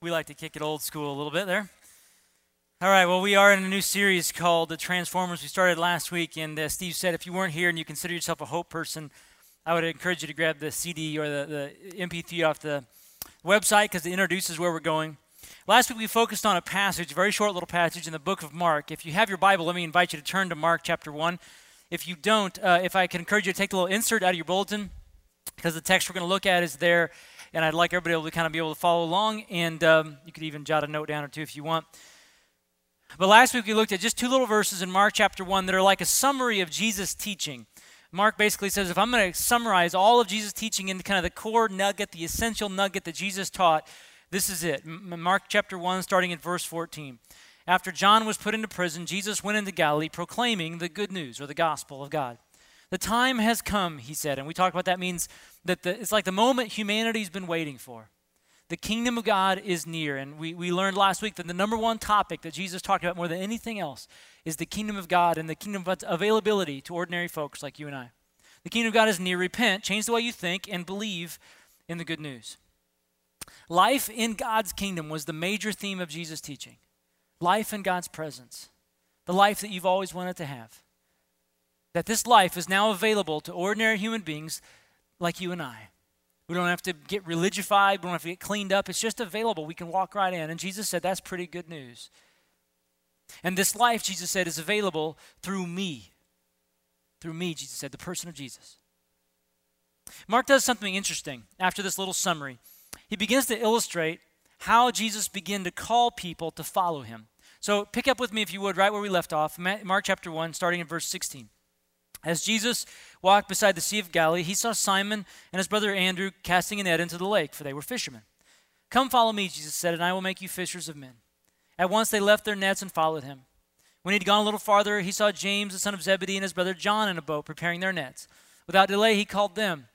We like to kick it old school a little bit there. All right, well, we are in a new series called The Transformers. We started last week, and uh, Steve said if you weren't here and you consider yourself a hope person, I would encourage you to grab the CD or the, the MP3 off the website because it introduces where we're going. Last week we focused on a passage, a very short little passage in the book of Mark. If you have your Bible, let me invite you to turn to Mark chapter 1. If you don't, uh, if I can encourage you to take the little insert out of your bulletin, because the text we're going to look at is there and I'd like everybody to kind of be able to follow along. And um, you could even jot a note down or two if you want. But last week we looked at just two little verses in Mark chapter 1 that are like a summary of Jesus' teaching. Mark basically says if I'm going to summarize all of Jesus' teaching into kind of the core nugget, the essential nugget that Jesus taught, this is it. Mark chapter 1, starting at verse 14. After John was put into prison, Jesus went into Galilee proclaiming the good news or the gospel of God. The time has come, he said. And we talked about that means that the, it's like the moment humanity's been waiting for. The kingdom of God is near. And we, we learned last week that the number one topic that Jesus talked about more than anything else is the kingdom of God and the kingdom of availability to ordinary folks like you and I. The kingdom of God is near. Repent, change the way you think, and believe in the good news. Life in God's kingdom was the major theme of Jesus' teaching. Life in God's presence. The life that you've always wanted to have that this life is now available to ordinary human beings like you and I. We don't have to get religified, we don't have to get cleaned up. It's just available. We can walk right in. And Jesus said that's pretty good news. And this life, Jesus said, is available through me. Through me, Jesus said, the person of Jesus. Mark does something interesting after this little summary. He begins to illustrate how Jesus began to call people to follow him. So pick up with me, if you would, right where we left off, Mark chapter 1, starting in verse 16. As Jesus walked beside the Sea of Galilee, he saw Simon and his brother Andrew casting a net into the lake, for they were fishermen. Come follow me, Jesus said, and I will make you fishers of men. At once they left their nets and followed him. When he had gone a little farther, he saw James, the son of Zebedee, and his brother John in a boat preparing their nets. Without delay, he called them.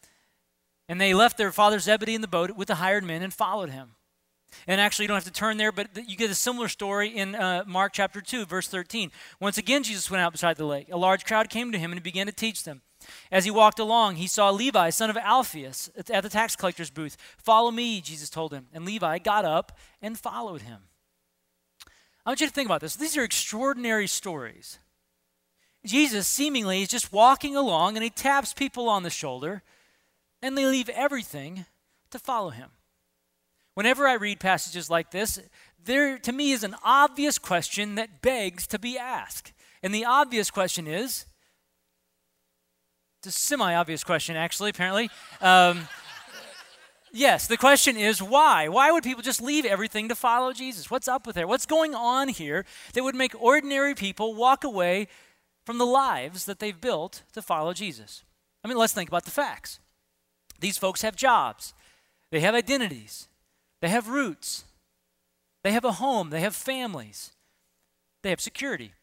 And they left their father Zebedee in the boat with the hired men and followed him. And actually, you don't have to turn there, but you get a similar story in uh, Mark chapter 2, verse 13. Once again, Jesus went out beside the lake. A large crowd came to him and he began to teach them. As he walked along, he saw Levi, son of Alphaeus, at the tax collector's booth. Follow me, Jesus told him. And Levi got up and followed him. I want you to think about this. These are extraordinary stories. Jesus seemingly is just walking along and he taps people on the shoulder and they leave everything to follow him. Whenever I read passages like this, there to me is an obvious question that begs to be asked. And the obvious question is it's a semi obvious question, actually, apparently. Um, yes, the question is why? Why would people just leave everything to follow Jesus? What's up with there? What's going on here that would make ordinary people walk away from the lives that they've built to follow Jesus? I mean, let's think about the facts. These folks have jobs, they have identities, they have roots. They have a home. They have families. They have security.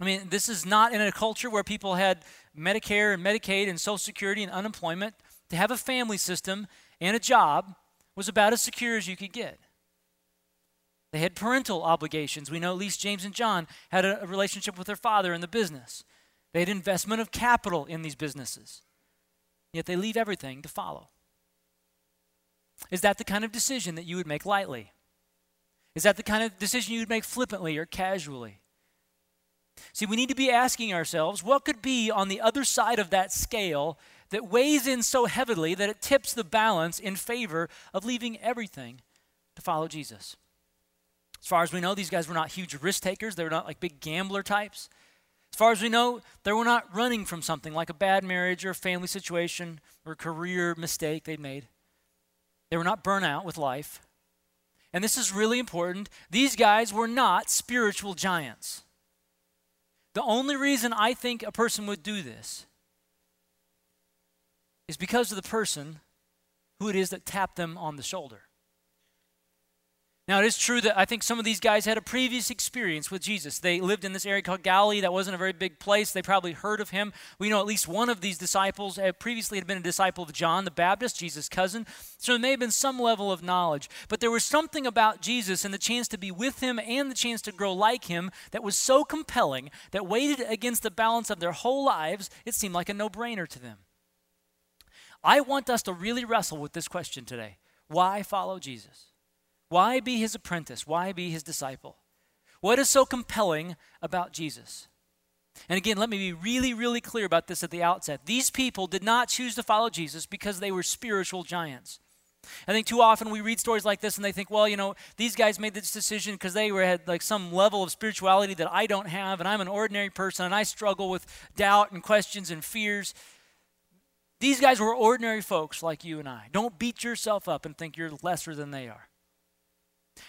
I mean, this is not in a culture where people had Medicare and Medicaid and Social Security and unemployment. To have a family system and a job was about as secure as you could get. They had parental obligations. We know at least James and John had a, relationship with their father in the business. They had investment of capital in these businesses. Yet they leave everything to follow. Is that the kind of decision that you would make lightly? Is that the kind of decision you would make flippantly or casually? See, we need to be asking ourselves what could be on the other side of that scale that weighs in so heavily that it tips the balance in favor of leaving everything to follow Jesus. As far as we know, these guys were not huge risk takers, they were not like big gambler types. As far as we know, they were not running from something like a bad marriage or a family situation or a career mistake they'd made. They were not burnt out with life. And this is really important. These guys were not spiritual giants. The only reason I think a person would do this is because of the person who it is that tapped them on the shoulder. Now, it is true that I think some of these guys had a previous experience with Jesus. They lived in this area called Galilee. That wasn't a very big place. They probably heard of him. We know at least one of these disciples had previously had been a disciple of John the Baptist, Jesus' cousin. So there may have been some level of knowledge. But there was something about Jesus and the chance to be with him and the chance to grow like him that was so compelling that weighted against the balance of their whole lives, it seemed like a no brainer to them. I want us to really wrestle with this question today why follow Jesus? Why be his apprentice? Why be his disciple? What is so compelling about Jesus? And again, let me be really, really clear about this at the outset. These people did not choose to follow Jesus because they were spiritual giants. I think too often we read stories like this and they think, well, you know, these guys made this decision because they were had like some level of spirituality that I don't have, and I'm an ordinary person and I struggle with doubt and questions and fears. These guys were ordinary folks like you and I. Don't beat yourself up and think you're lesser than they are.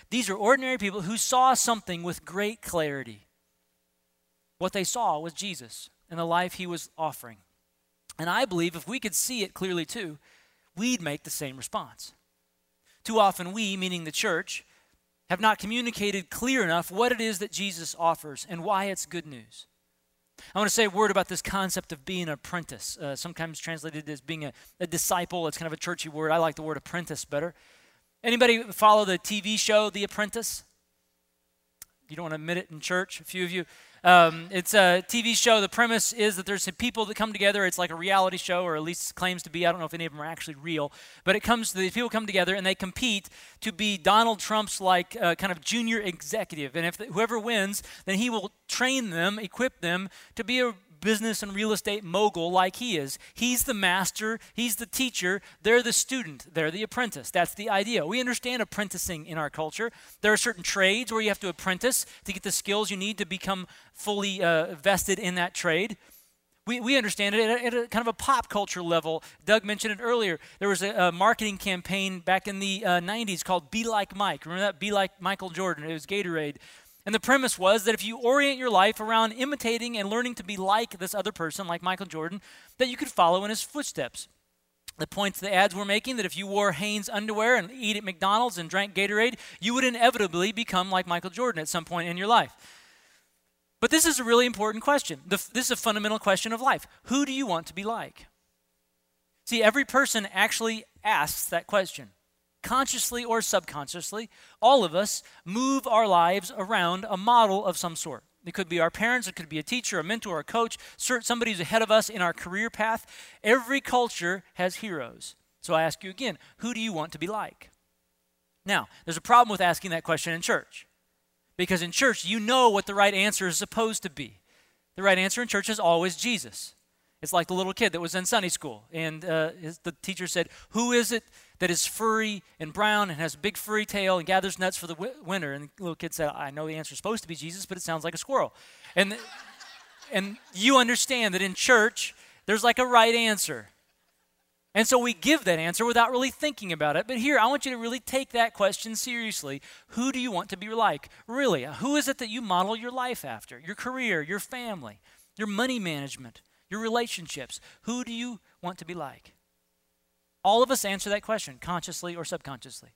These are ordinary people who saw something with great clarity. What they saw was Jesus and the life he was offering. And I believe if we could see it clearly too, we'd make the same response. Too often, we, meaning the church, have not communicated clear enough what it is that Jesus offers and why it's good news. I want to say a word about this concept of being an apprentice, uh, sometimes translated as being a, a disciple. It's kind of a churchy word. I like the word apprentice better. Anybody follow the TV show The Apprentice? You don't want to admit it in church. A few of you. Um, it's a TV show. The premise is that there's some people that come together. It's like a reality show, or at least claims to be. I don't know if any of them are actually real, but it comes. These people come together and they compete to be Donald Trump's like uh, kind of junior executive. And if the, whoever wins, then he will train them, equip them to be a business and real estate mogul like he is. He's the master, he's the teacher, they're the student, they're the apprentice. That's the idea. We understand apprenticing in our culture. There are certain trades where you have to apprentice to get the skills you need to become fully uh, vested in that trade. We, we understand it at a, at a, kind of a pop culture level. Doug mentioned it earlier. There was a, a marketing campaign back in the uh, 90s called Be Like Mike. Remember that? Be Like Michael Jordan. It was Gatorade. And the premise was that if you orient your life around imitating and learning to be like this other person, like Michael Jordan, that you could follow in his footsteps. The points the ads were making that if you wore Hanes underwear and eat at McDonald's and drank Gatorade, you would inevitably become like Michael Jordan at some point in your life. But this is a really important question. this is a fundamental question of life. Who do you want to be like? See, every person actually asks that question consciously or subconsciously, all of us move our lives around a model of some sort. It could be our parents, it could be a teacher, a mentor, a coach, somebody who's ahead of us in our career path. Every culture has heroes. So I ask you again who do you want to be like? Now, there's a problem with asking that question in church. Because in church, you know what the right answer is supposed to be. The right answer in church is always Jesus. It's like the little kid that was in Sunday school, and uh, his, the teacher said, Who is it that is furry and brown and has a big furry tail and gathers nuts for the w- winter? And the little kid said, I know the answer is supposed to be Jesus, but it sounds like a squirrel. And, and you understand that in church, there's like a right answer. And so we give that answer without really thinking about it. But here, I want you to really take that question seriously. Who do you want to be like? Really, who is it that you model your life after? Your career, your family, your money management, your relationships. Who do you want to be like? All of us answer that question, consciously or subconsciously.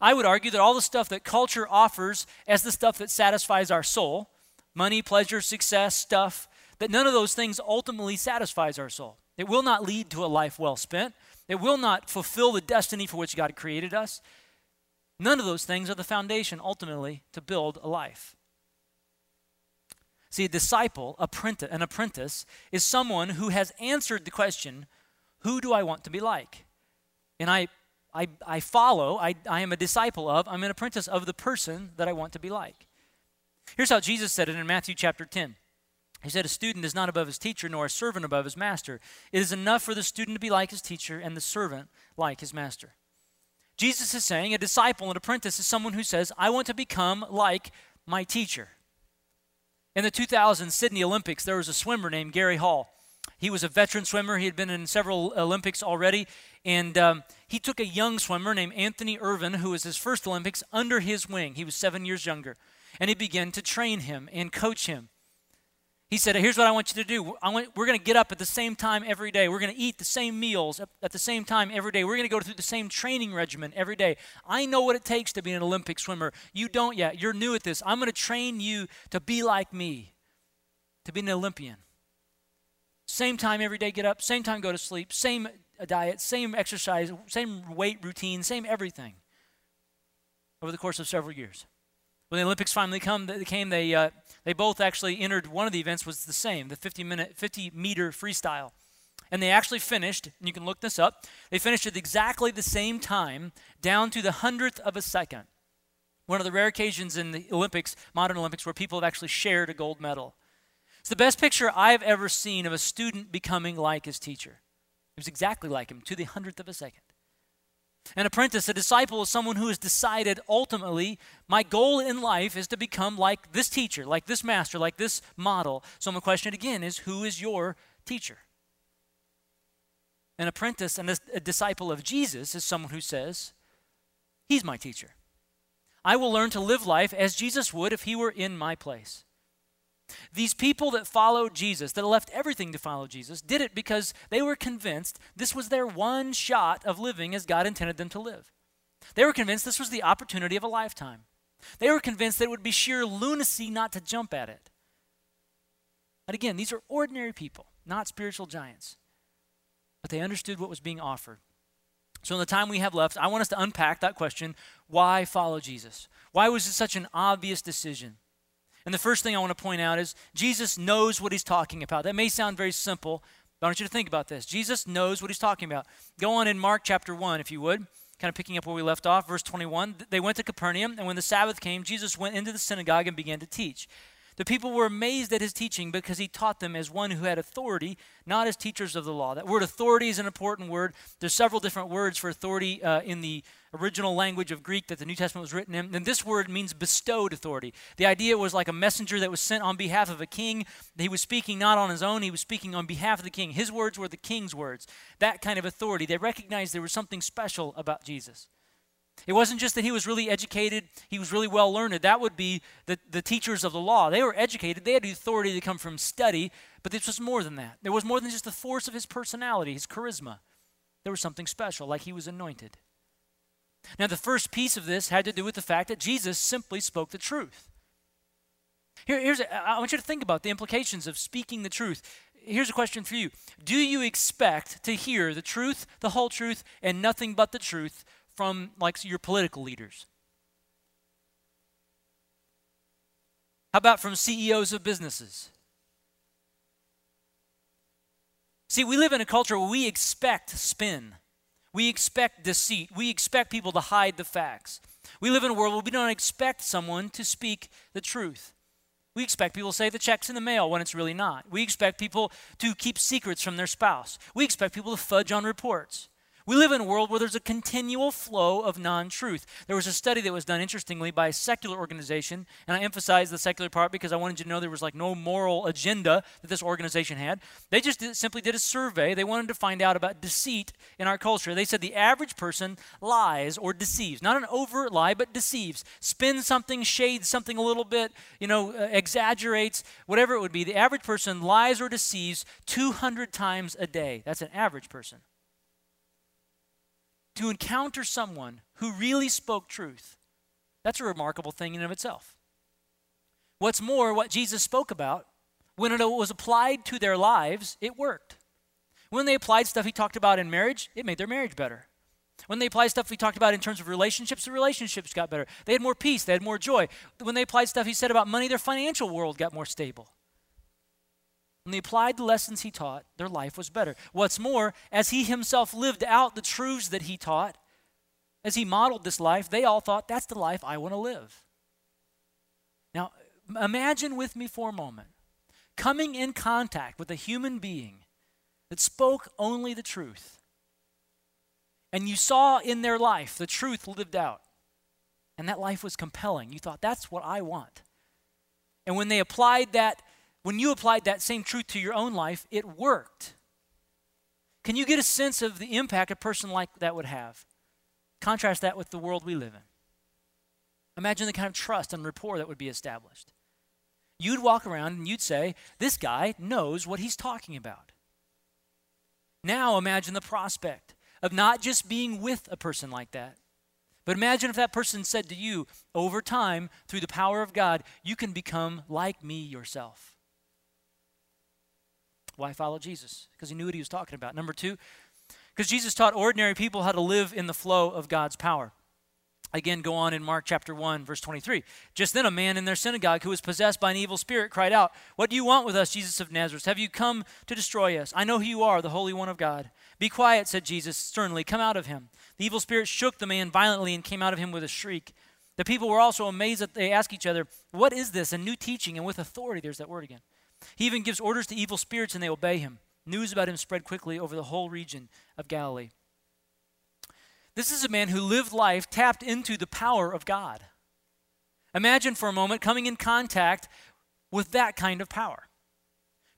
I would argue that all the stuff that culture offers as the stuff that satisfies our soul money, pleasure, success, stuff that none of those things ultimately satisfies our soul. It will not lead to a life well spent. It will not fulfill the destiny for which God created us. None of those things are the foundation ultimately to build a life. See, a disciple, apprentice, an apprentice, is someone who has answered the question, Who do I want to be like? And I, I, I follow, I, I am a disciple of, I'm an apprentice of the person that I want to be like. Here's how Jesus said it in Matthew chapter 10. He said, A student is not above his teacher, nor a servant above his master. It is enough for the student to be like his teacher, and the servant like his master. Jesus is saying a disciple, an apprentice, is someone who says, I want to become like my teacher. In the 2000 Sydney Olympics, there was a swimmer named Gary Hall. He was a veteran swimmer. He had been in several Olympics already. And um, he took a young swimmer named Anthony Ervin, who was his first Olympics, under his wing. He was seven years younger. And he began to train him and coach him. He said, Here's what I want you to do. Want, we're going to get up at the same time every day. We're going to eat the same meals at the same time every day. We're going to go through the same training regimen every day. I know what it takes to be an Olympic swimmer. You don't yet. You're new at this. I'm going to train you to be like me, to be an Olympian. Same time every day, get up. Same time, go to sleep. Same diet, same exercise, same weight routine, same everything over the course of several years. When the Olympics finally come, they came, they, uh, they both actually entered, one of the events was the same, the 50, minute, 50 meter freestyle. And they actually finished, and you can look this up, they finished at exactly the same time, down to the hundredth of a second. One of the rare occasions in the Olympics, modern Olympics, where people have actually shared a gold medal. It's the best picture I've ever seen of a student becoming like his teacher. It was exactly like him to the hundredth of a second. An apprentice, a disciple, is someone who has decided ultimately, my goal in life is to become like this teacher, like this master, like this model. So my question again is who is your teacher? An apprentice and a disciple of Jesus is someone who says, He's my teacher. I will learn to live life as Jesus would if he were in my place. These people that followed Jesus, that left everything to follow Jesus, did it because they were convinced this was their one shot of living as God intended them to live. They were convinced this was the opportunity of a lifetime. They were convinced that it would be sheer lunacy not to jump at it. But again, these are ordinary people, not spiritual giants. But they understood what was being offered. So, in the time we have left, I want us to unpack that question why follow Jesus? Why was it such an obvious decision? And the first thing I want to point out is Jesus knows what he's talking about. That may sound very simple, but I want you to think about this. Jesus knows what he's talking about. Go on in Mark chapter 1, if you would, kind of picking up where we left off, verse 21. They went to Capernaum, and when the Sabbath came, Jesus went into the synagogue and began to teach. The people were amazed at his teaching because he taught them as one who had authority, not as teachers of the law. That word authority is an important word. There's several different words for authority uh, in the original language of Greek that the New Testament was written in. And this word means bestowed authority. The idea was like a messenger that was sent on behalf of a king. He was speaking not on his own, he was speaking on behalf of the king. His words were the king's words. That kind of authority. They recognized there was something special about Jesus. It wasn't just that he was really educated, he was really well learned. That would be the, the teachers of the law. They were educated, they had the authority to come from study, but this was more than that. There was more than just the force of his personality, his charisma. There was something special, like he was anointed. Now, the first piece of this had to do with the fact that Jesus simply spoke the truth. Here, here's a, I want you to think about the implications of speaking the truth. Here's a question for you Do you expect to hear the truth, the whole truth, and nothing but the truth from like your political leaders? How about from CEOs of businesses? See, we live in a culture where we expect spin. We expect deceit. We expect people to hide the facts. We live in a world where we don't expect someone to speak the truth. We expect people to say the check's in the mail when it's really not. We expect people to keep secrets from their spouse. We expect people to fudge on reports. We live in a world where there's a continual flow of non truth. There was a study that was done, interestingly, by a secular organization, and I emphasize the secular part because I wanted you to know there was like no moral agenda that this organization had. They just did, simply did a survey. They wanted to find out about deceit in our culture. They said the average person lies or deceives, not an overt lie, but deceives, spins something, shades something a little bit, you know, uh, exaggerates, whatever it would be. The average person lies or deceives 200 times a day. That's an average person to encounter someone who really spoke truth, that's a remarkable thing in and of itself. What's more, what Jesus spoke about, when it was applied to their lives, it worked. When they applied stuff he talked about in marriage, it made their marriage better. When they applied stuff he talked about in terms of relationships, the relationships got better. They had more peace, they had more joy. When they applied stuff he said about money, their financial world got more stable. When they applied the lessons he taught, their life was better. What's more, as he himself lived out the truths that he taught, as he modeled this life, they all thought, that's the life I want to live. Now, imagine with me for a moment coming in contact with a human being that spoke only the truth. And you saw in their life the truth lived out. And that life was compelling. You thought, that's what I want. And when they applied that when you applied that same truth to your own life, it worked. Can you get a sense of the impact a person like that would have? Contrast that with the world we live in. Imagine the kind of trust and rapport that would be established. You'd walk around and you'd say, This guy knows what he's talking about. Now imagine the prospect of not just being with a person like that, but imagine if that person said to you, over time, through the power of God, you can become like me yourself. Why follow Jesus? Because he knew what he was talking about. Number two, because Jesus taught ordinary people how to live in the flow of God's power. Again, go on in Mark chapter 1, verse 23. Just then, a man in their synagogue who was possessed by an evil spirit cried out, What do you want with us, Jesus of Nazareth? Have you come to destroy us? I know who you are, the Holy One of God. Be quiet, said Jesus sternly. Come out of him. The evil spirit shook the man violently and came out of him with a shriek. The people were also amazed that they asked each other, What is this? A new teaching and with authority. There's that word again. He even gives orders to evil spirits and they obey him. News about him spread quickly over the whole region of Galilee. This is a man who lived life tapped into the power of God. Imagine for a moment coming in contact with that kind of power.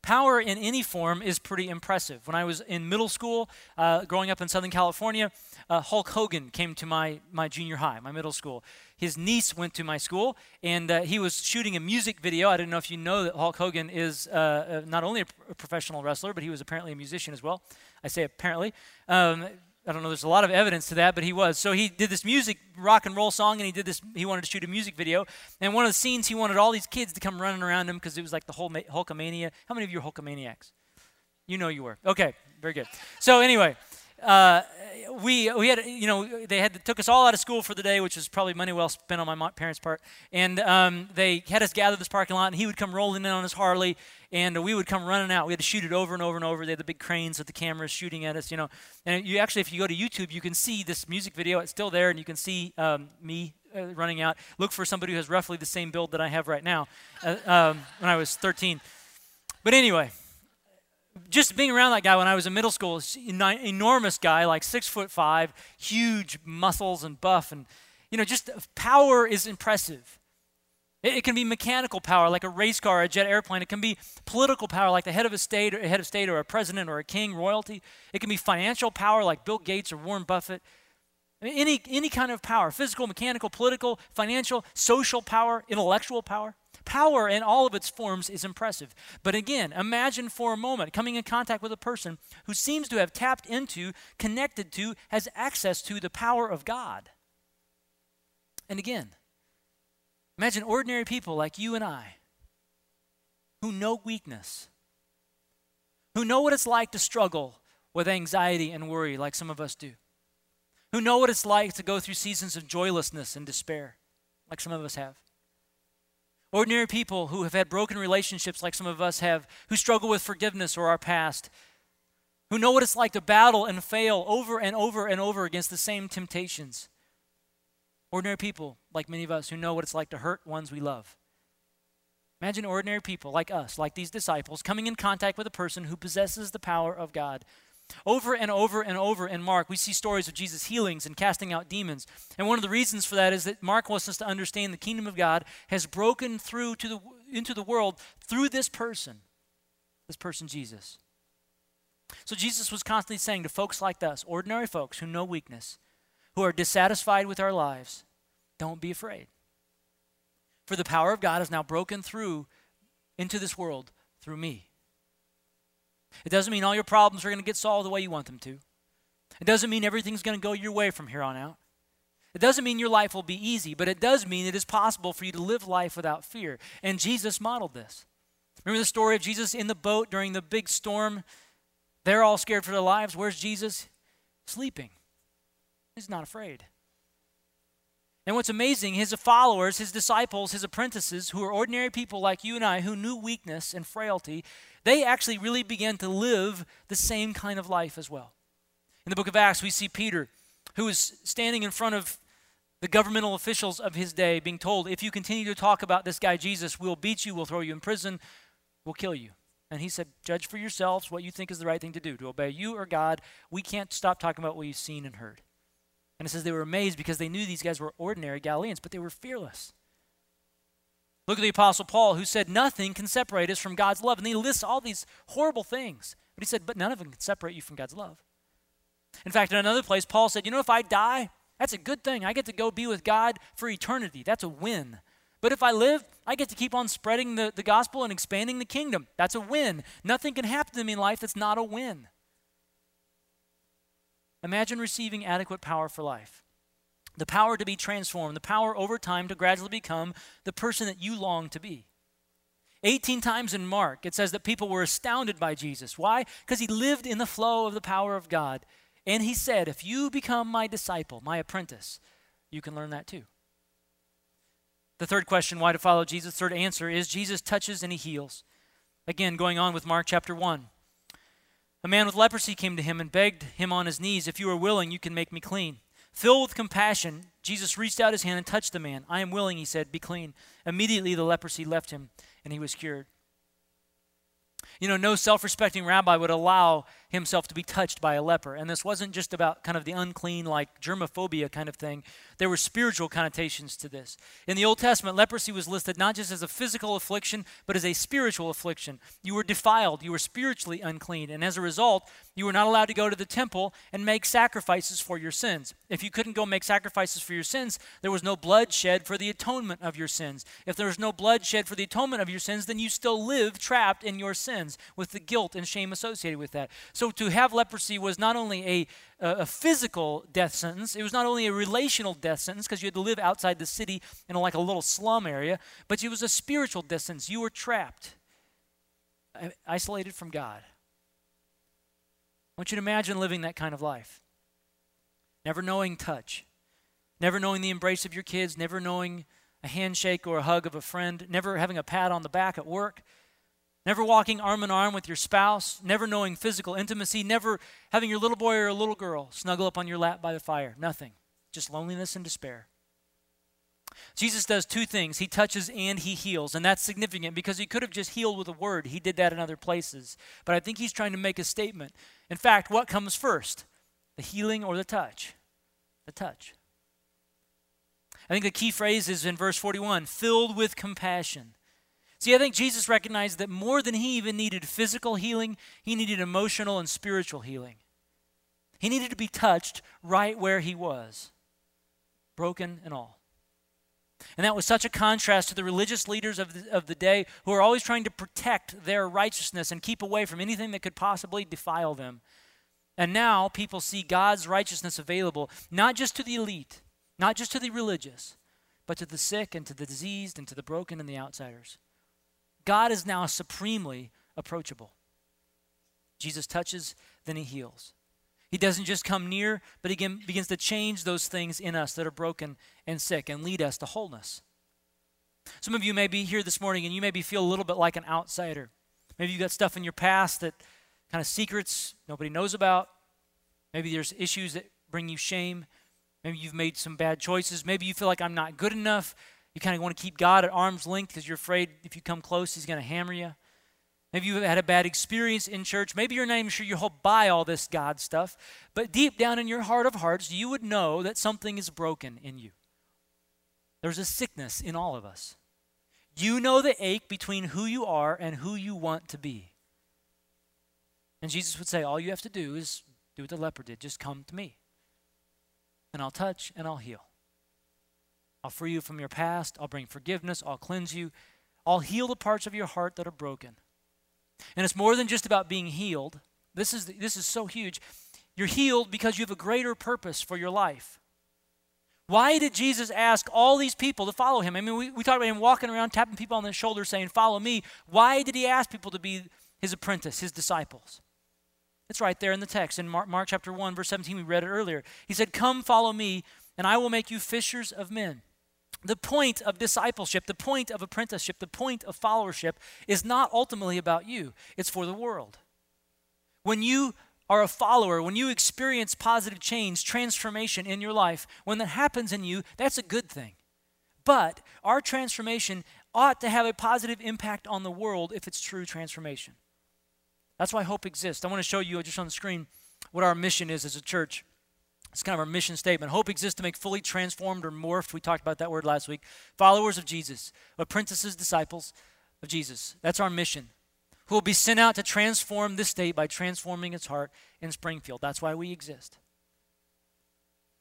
Power in any form is pretty impressive. When I was in middle school, uh, growing up in Southern California, uh, Hulk Hogan came to my, my junior high, my middle school. His niece went to my school, and uh, he was shooting a music video. I don't know if you know that Hulk Hogan is uh, uh, not only a, professional wrestler, but he was apparently a musician as well. I say apparently. Um, I don't know, there's a lot of evidence to that, but he was. So he did this music, rock and roll song, and he did this, he wanted to shoot a music video. And one of the scenes, he wanted all these kids to come running around him because it was like the whole Hulkamania. How many of you are Hulkamaniacs? You know you were. Okay, very good. So anyway, uh, we we had you know they had took us all out of school for the day, which was probably money well spent on my parents' part. And um, they had us gather this parking lot, and he would come rolling in on his Harley, and we would come running out. We had to shoot it over and over and over. They had the big cranes with the cameras shooting at us, you know. And you actually, if you go to YouTube, you can see this music video. It's still there, and you can see um, me uh, running out. Look for somebody who has roughly the same build that I have right now uh, um, when I was 13. But anyway, just being around that guy when I was in middle school, enormous guy, like six foot five, huge muscles and buff, and you know, just uh, power is impressive. It, it, can be mechanical power, like a race car, a jet airplane. It can be political power, like the head of a state, or a head of state, or a president, or a king, royalty. It can be financial power, like Bill Gates or Warren Buffett. I mean, any any kind of power, physical, mechanical, political, financial, social power, intellectual power. Power in all of its forms is impressive. But again, imagine for a moment coming in contact with a person who seems to have tapped into, connected to, has access to the power of God. And again, imagine ordinary people like you and I who know weakness, who know what it's like to struggle with anxiety and worry like some of us do, who know what it's like to go through seasons of joylessness and despair like some of us have Ordinary people who have had broken relationships, like some of us have, who struggle with forgiveness or our past, who know what it's like to battle and fail over and over and over against the same temptations. Ordinary people, like many of us, who know what it's like to hurt ones we love. Imagine ordinary people like us, like these disciples, coming in contact with a person who possesses the power of God over and over and over in Mark, we see stories of Jesus' healings and casting out demons. And one of the reasons for that is that Mark wants us to understand the kingdom of God has broken through to the, into the world through this person, this person, Jesus. So Jesus was constantly saying to folks like us, ordinary folks who know weakness, who are dissatisfied with our lives, don't be afraid. For the power of God has now broken through into this world through me. It doesn't mean all your problems are going to get solved the way you want them to. It doesn't mean everything's going to go your way from here on out. It doesn't mean your life will be easy, but it does mean it is possible for you to live life without fear. And Jesus modeled this. Remember the story of Jesus in the boat during the big storm? They're all scared for their lives. Where's Jesus? Sleeping. He's not afraid. And what's amazing, his followers, his disciples, his apprentices, who are ordinary people like you and I, who knew weakness and frailty, they actually really began to live the same kind of life as well. In the book of Acts, we see Peter, who is standing in front of the governmental officials of his day, being told, If you continue to talk about this guy Jesus, we'll beat you, we'll throw you in prison, we'll kill you. And he said, Judge for yourselves what you think is the right thing to do, to obey you or God. We can't stop talking about what you've seen and heard. And it says they were amazed because they knew these guys were ordinary Galileans, but they were fearless. Look at the Apostle Paul, who said, Nothing can separate us from God's love. And he lists all these horrible things. But he said, But none of them can separate you from God's love. In fact, in another place, Paul said, You know, if I die, that's a good thing. I get to go be with God for eternity. That's a win. But if I live, I get to keep on spreading the, the gospel and expanding the kingdom. That's a win. Nothing can happen to me in life that's not a win. Imagine receiving adequate power for life the power to be transformed, the power over time to gradually become the person that you long to be. 18 times in Mark, it says that people were astounded by Jesus. Why? Because he lived in the flow of the power of God. And he said, If you become my disciple, my apprentice, you can learn that too. The third question, why to follow Jesus? Third answer is Jesus touches and he heals. Again, going on with Mark chapter 1. A man with leprosy came to him and begged him on his knees, If you are willing, you can make me clean. Filled with compassion, Jesus reached out his hand and touched the man. I am willing, he said, be clean. Immediately the leprosy left him, and he was cured. You know, no self respecting rabbi would allow himself to be touched by a leper. And this wasn't just about kind of the unclean, like germophobia kind of thing. There were spiritual connotations to this. In the Old Testament, leprosy was listed not just as a physical affliction, but as a spiritual affliction. You were defiled, you were spiritually unclean, and as a result, you were not allowed to go to the temple and make sacrifices for your sins. If you couldn't go make sacrifices for your sins, there was no blood shed for the atonement of your sins. If there was no blood shed for the atonement of your sins, then you still live trapped in your sins with the guilt and shame associated with that. So to have leprosy was not only a, a physical death sentence, it was not only a relational death sentence because you had to live outside the city in like a little slum area, but it was a spiritual death sentence. You were trapped, isolated from God. I want you to imagine living that kind of life. Never knowing touch, never knowing the embrace of your kids, never knowing a handshake or a hug of a friend, never having a pat on the back at work, never walking arm in arm with your spouse, never knowing physical intimacy, never having your little boy or a little girl snuggle up on your lap by the fire. Nothing. Just loneliness and despair. Jesus does two things. He touches and he heals. And that's significant because he could have just healed with a word. He did that in other places. But I think he's trying to make a statement. In fact, what comes first? The healing or the touch? The touch. I think the key phrase is in verse 41 filled with compassion. See, I think Jesus recognized that more than he even needed physical healing, he needed emotional and spiritual healing. He needed to be touched right where he was, broken and all. And that was such a contrast to the religious leaders of the, of the day who are always trying to protect their righteousness and keep away from anything that could possibly defile them. And now people see God's righteousness available not just to the elite, not just to the religious, but to the sick and to the diseased and to the broken and the outsiders. God is now supremely approachable. Jesus touches, then he heals. He doesn't just come near, but he begins to change those things in us that are broken and sick and lead us to wholeness. Some of you may be here this morning and you maybe feel a little bit like an outsider. Maybe you've got stuff in your past that kind of secrets nobody knows about. Maybe there's issues that bring you shame. Maybe you've made some bad choices. Maybe you feel like I'm not good enough. You kind of want to keep God at arm's length because you're afraid if you come close, He's going to hammer you. Maybe you've had a bad experience in church. Maybe you're not even sure you'll buy all this God stuff. But deep down in your heart of hearts, you would know that something is broken in you. There's a sickness in all of us. You know the ache between who you are and who you want to be. And Jesus would say, All you have to do is do what the leper did just come to me, and I'll touch and I'll heal. I'll free you from your past. I'll bring forgiveness. I'll cleanse you. I'll heal the parts of your heart that are broken. And it's more than just about being healed. This is, this is so huge. You're healed because you have a greater purpose for your life. Why did Jesus ask all these people to follow him? I mean, we, we talked about him walking around, tapping people on the shoulder, saying, Follow me. Why did he ask people to be his apprentice, his disciples? It's right there in the text. In Mark, Mark chapter 1, verse 17, we read it earlier. He said, Come follow me, and I will make you fishers of men. The point of discipleship, the point of apprenticeship, the point of followership is not ultimately about you, it's for the world. When you are a follower, when you experience positive change, transformation in your life, when that happens in you, that's a good thing. But our transformation ought to have a positive impact on the world if it's true transformation. That's why hope exists. I want to show you just on the screen what our mission is as a church. It's kind of our mission statement. Hope exists to make fully transformed or morphed. We talked about that word last week. Followers of Jesus, apprentices, disciples of Jesus. That's our mission. Who will be sent out to transform this state by transforming its heart in Springfield. That's why we exist.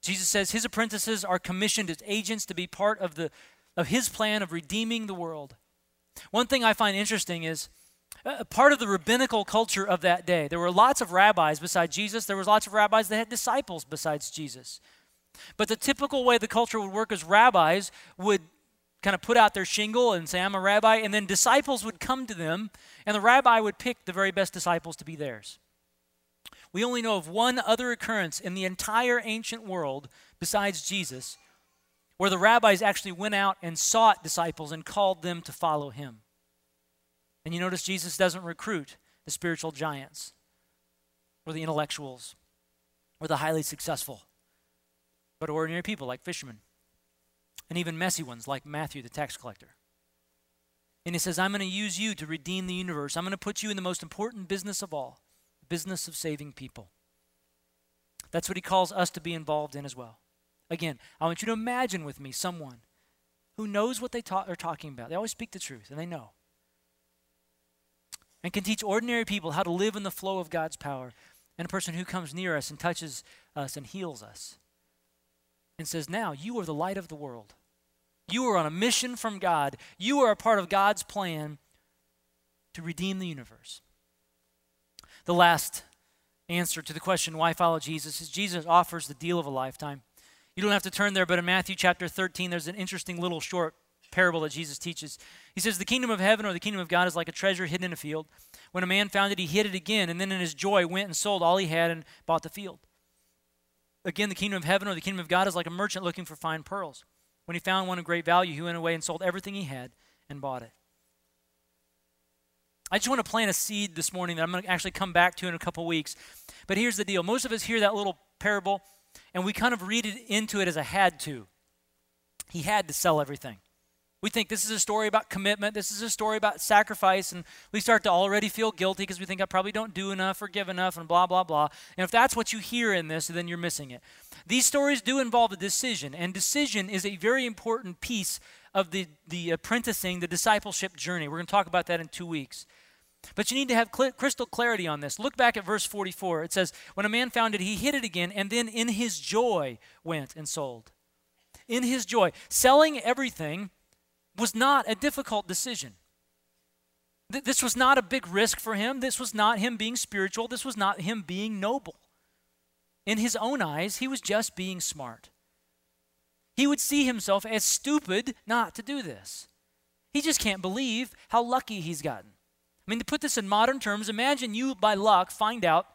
Jesus says his apprentices are commissioned as agents to be part of, the, of his plan of redeeming the world. One thing I find interesting is uh, part of the rabbinical culture of that day. There were lots of rabbis besides Jesus. There was lots of rabbis that had disciples besides Jesus. But the typical way the culture would work is rabbis would kind of put out their shingle and say, I'm a rabbi, and then disciples would come to them, and the rabbi would pick the very best disciples to be theirs. We only know of one other occurrence in the entire ancient world besides Jesus where the rabbis actually went out and sought disciples and called them to follow him. And you notice Jesus doesn't recruit the spiritual giants or the intellectuals or the highly successful. but ordinary people like fishermen, and even messy ones like Matthew, the tax collector. And he says, I'm going to use you to redeem the universe. I'm going to put you in the most important business of all the business of saving people. That's what he calls us to be involved in as well. Again, I want you to imagine with me someone who knows what they ta- are talking about. They always speak the truth, and they know. And can teach ordinary people how to live in the flow of God's power. And a person who comes near us and touches us and heals us. And says, Now you are the light of the world. You are on a mission from God. You are a part of God's plan to redeem the universe. The last answer to the question, why follow Jesus, is Jesus offers the deal of a lifetime. You don't have to turn there, but in Matthew chapter 13, there's an interesting little short parable that Jesus teaches. He says, The kingdom of heaven or the kingdom of God is like a treasure hidden in a field. When a man found it, he hid it again, and then in his joy went and sold all he had and bought the field. Again, the kingdom of heaven or the kingdom of God is like a merchant looking for fine pearls. When he found one of great value, he went away and sold everything he had and bought it. I just want to plant a seed this morning that I'm going to actually come back to in a couple weeks. But here's the deal most of us hear that little parable, and we kind of read it into it as a had to. He had to sell everything. We think this is a story about commitment, this is a story about sacrifice, and we start to already feel guilty because we think I probably don't do enough or give enough, and blah, blah, blah. And if that's what you hear in this, then you're missing it. These stories do involve a decision, and decision is a very important piece of the, the apprenticing, the discipleship journey. We're going to talk about that in two weeks. But you need to have cl- crystal clarity on this. Look back at verse 44. It says, When a man found it, he hid it again, and then in his joy went and sold. In his joy. Selling everything was not a difficult decision. Th- this was not a big risk for him. This was not him being spiritual. This was not him being noble. In his own eyes, he was just being smart. He would see himself as stupid not to do this. He just can't believe how lucky he's gotten. I mean, to put this in modern terms, imagine you by luck find out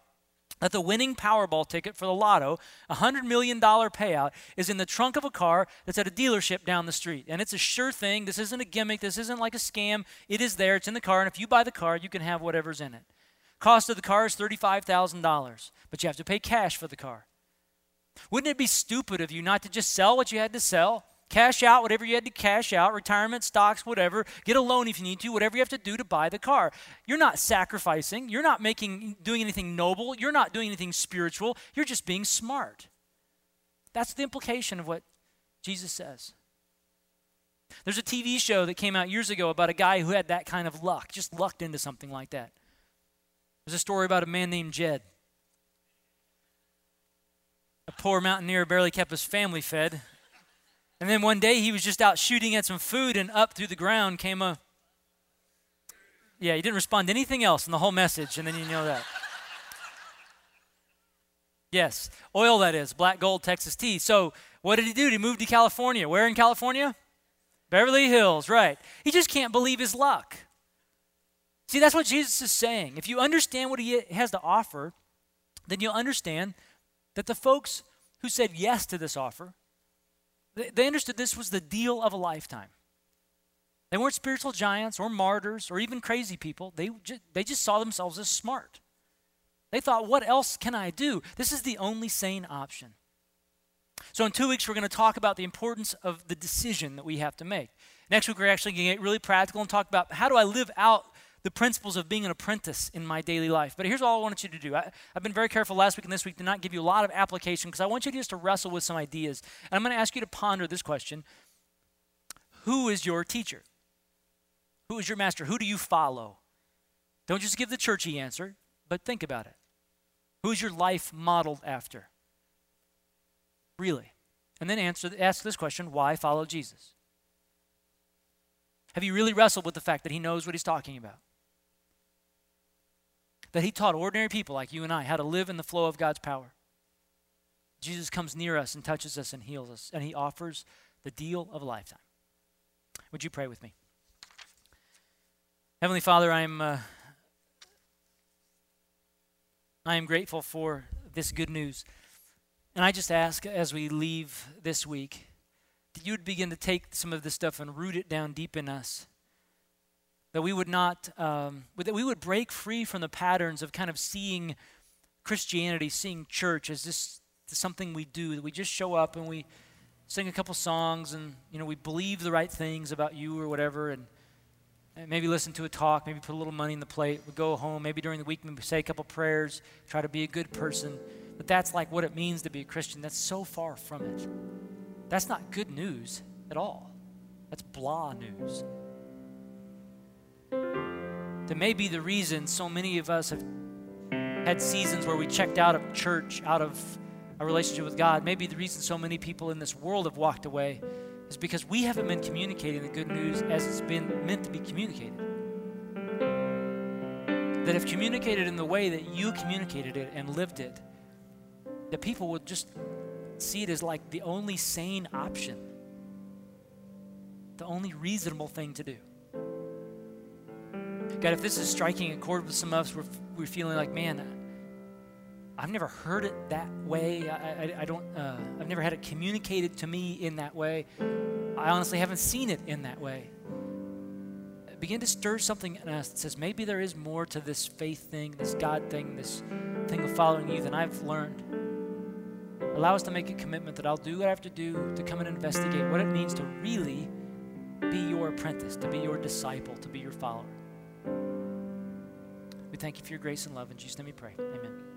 that the winning Powerball ticket for the lotto, a $100 million payout, is in the trunk of a car that's at a dealership down the street. And it's a sure thing. This isn't a gimmick. This isn't like a scam. It is there. It's in the car. And if you buy the car, you can have whatever's in it. Cost of the car is $35,000, but you have to pay cash for the car. Wouldn't it be stupid of you not to just sell what you had to sell? Cash out whatever you had to cash out, retirement, stocks, whatever. Get a loan if you need to, whatever you have to do to buy the car. You're not sacrificing. You're not making doing anything noble. You're not doing anything spiritual. You're just being smart. That's the implication of what Jesus says. There's a TV show that came out years ago about a guy who had that kind of luck, just lucked into something like that. There's a story about a man named Jed. A poor mountaineer barely kept his family fed and then one day he was just out shooting at some food, and up through the ground came a. Yeah, he didn't respond to anything else in the whole message, and then you know that. Yes, oil that is, black gold Texas tea. So what did he do? He moved to California. Where in California? Beverly Hills, right. He just can't believe his luck. See, that's what Jesus is saying. If you understand what he has to offer, then you'll understand that the folks who said yes to this offer they understood this was the deal of a lifetime. They weren't spiritual giants or martyrs or even crazy people. They just, they just saw themselves as smart. They thought, what else can I do? This is the only sane option. So, in two weeks, we're going to talk about the importance of the decision that we have to make. Next week, we're actually going to get really practical and talk about how do I live out the principles of being an apprentice in my daily life. But here's all I wanted you to do. I, have been very careful last week and this week to not give you a lot of application because I want you just to wrestle with some ideas. And I'm going to ask you to ponder this question Who is your teacher? Who is your master? Who do you follow? Don't just give the churchy answer, but think about it. Who's your life modeled after? Really? And then answer, ask this question why follow Jesus? Have you really wrestled with the fact that he knows what he's talking about? That he taught ordinary people like you and I how to live in the flow of God's power. Jesus comes near us and touches us and heals us, and he offers the deal of a lifetime. Would you pray with me? Heavenly Father, I am, uh, I am grateful for this good news. And I just ask as we leave this week that you would begin to take some of this stuff and root it down deep in us that we would not um, that we would break free from the patterns of kind of seeing christianity seeing church as this something we do, that we just show up and we sing a couple songs and, you know, we believe the right things about you or whatever and, and maybe listen to a talk, maybe put a little money in the plate, we go home, maybe during the week, maybe say a couple prayers, try to be a good person. But that's like what it means to be a Christian. That's so far from it. That's not good news at all. That's blah news. That may be the reason so many of us have had seasons where we checked out of church, out of a relationship with God. Maybe the reason so many people in this world have walked away is because we haven't been communicating the good news as it's been meant to be communicated. That if communicated in the way that you communicated it and lived it, that people would just see it as like the only sane option, the only reasonable thing to do. God, if this is striking a chord with some of us, we're, we're feeling like, man, I've never heard it that way. I, I, I don't, uh, I've never had it communicated to me in that way. I honestly haven't seen it in that way. Begin to stir something in us that says maybe there is more to this faith thing, this God thing, this thing of following you than I've learned. Allow us to make a commitment that I'll do what I have to do to come and investigate what it means to really be your apprentice, to be your disciple, to be your follower. We thank you for your grace and love. In Jesus' name we pray. Amen.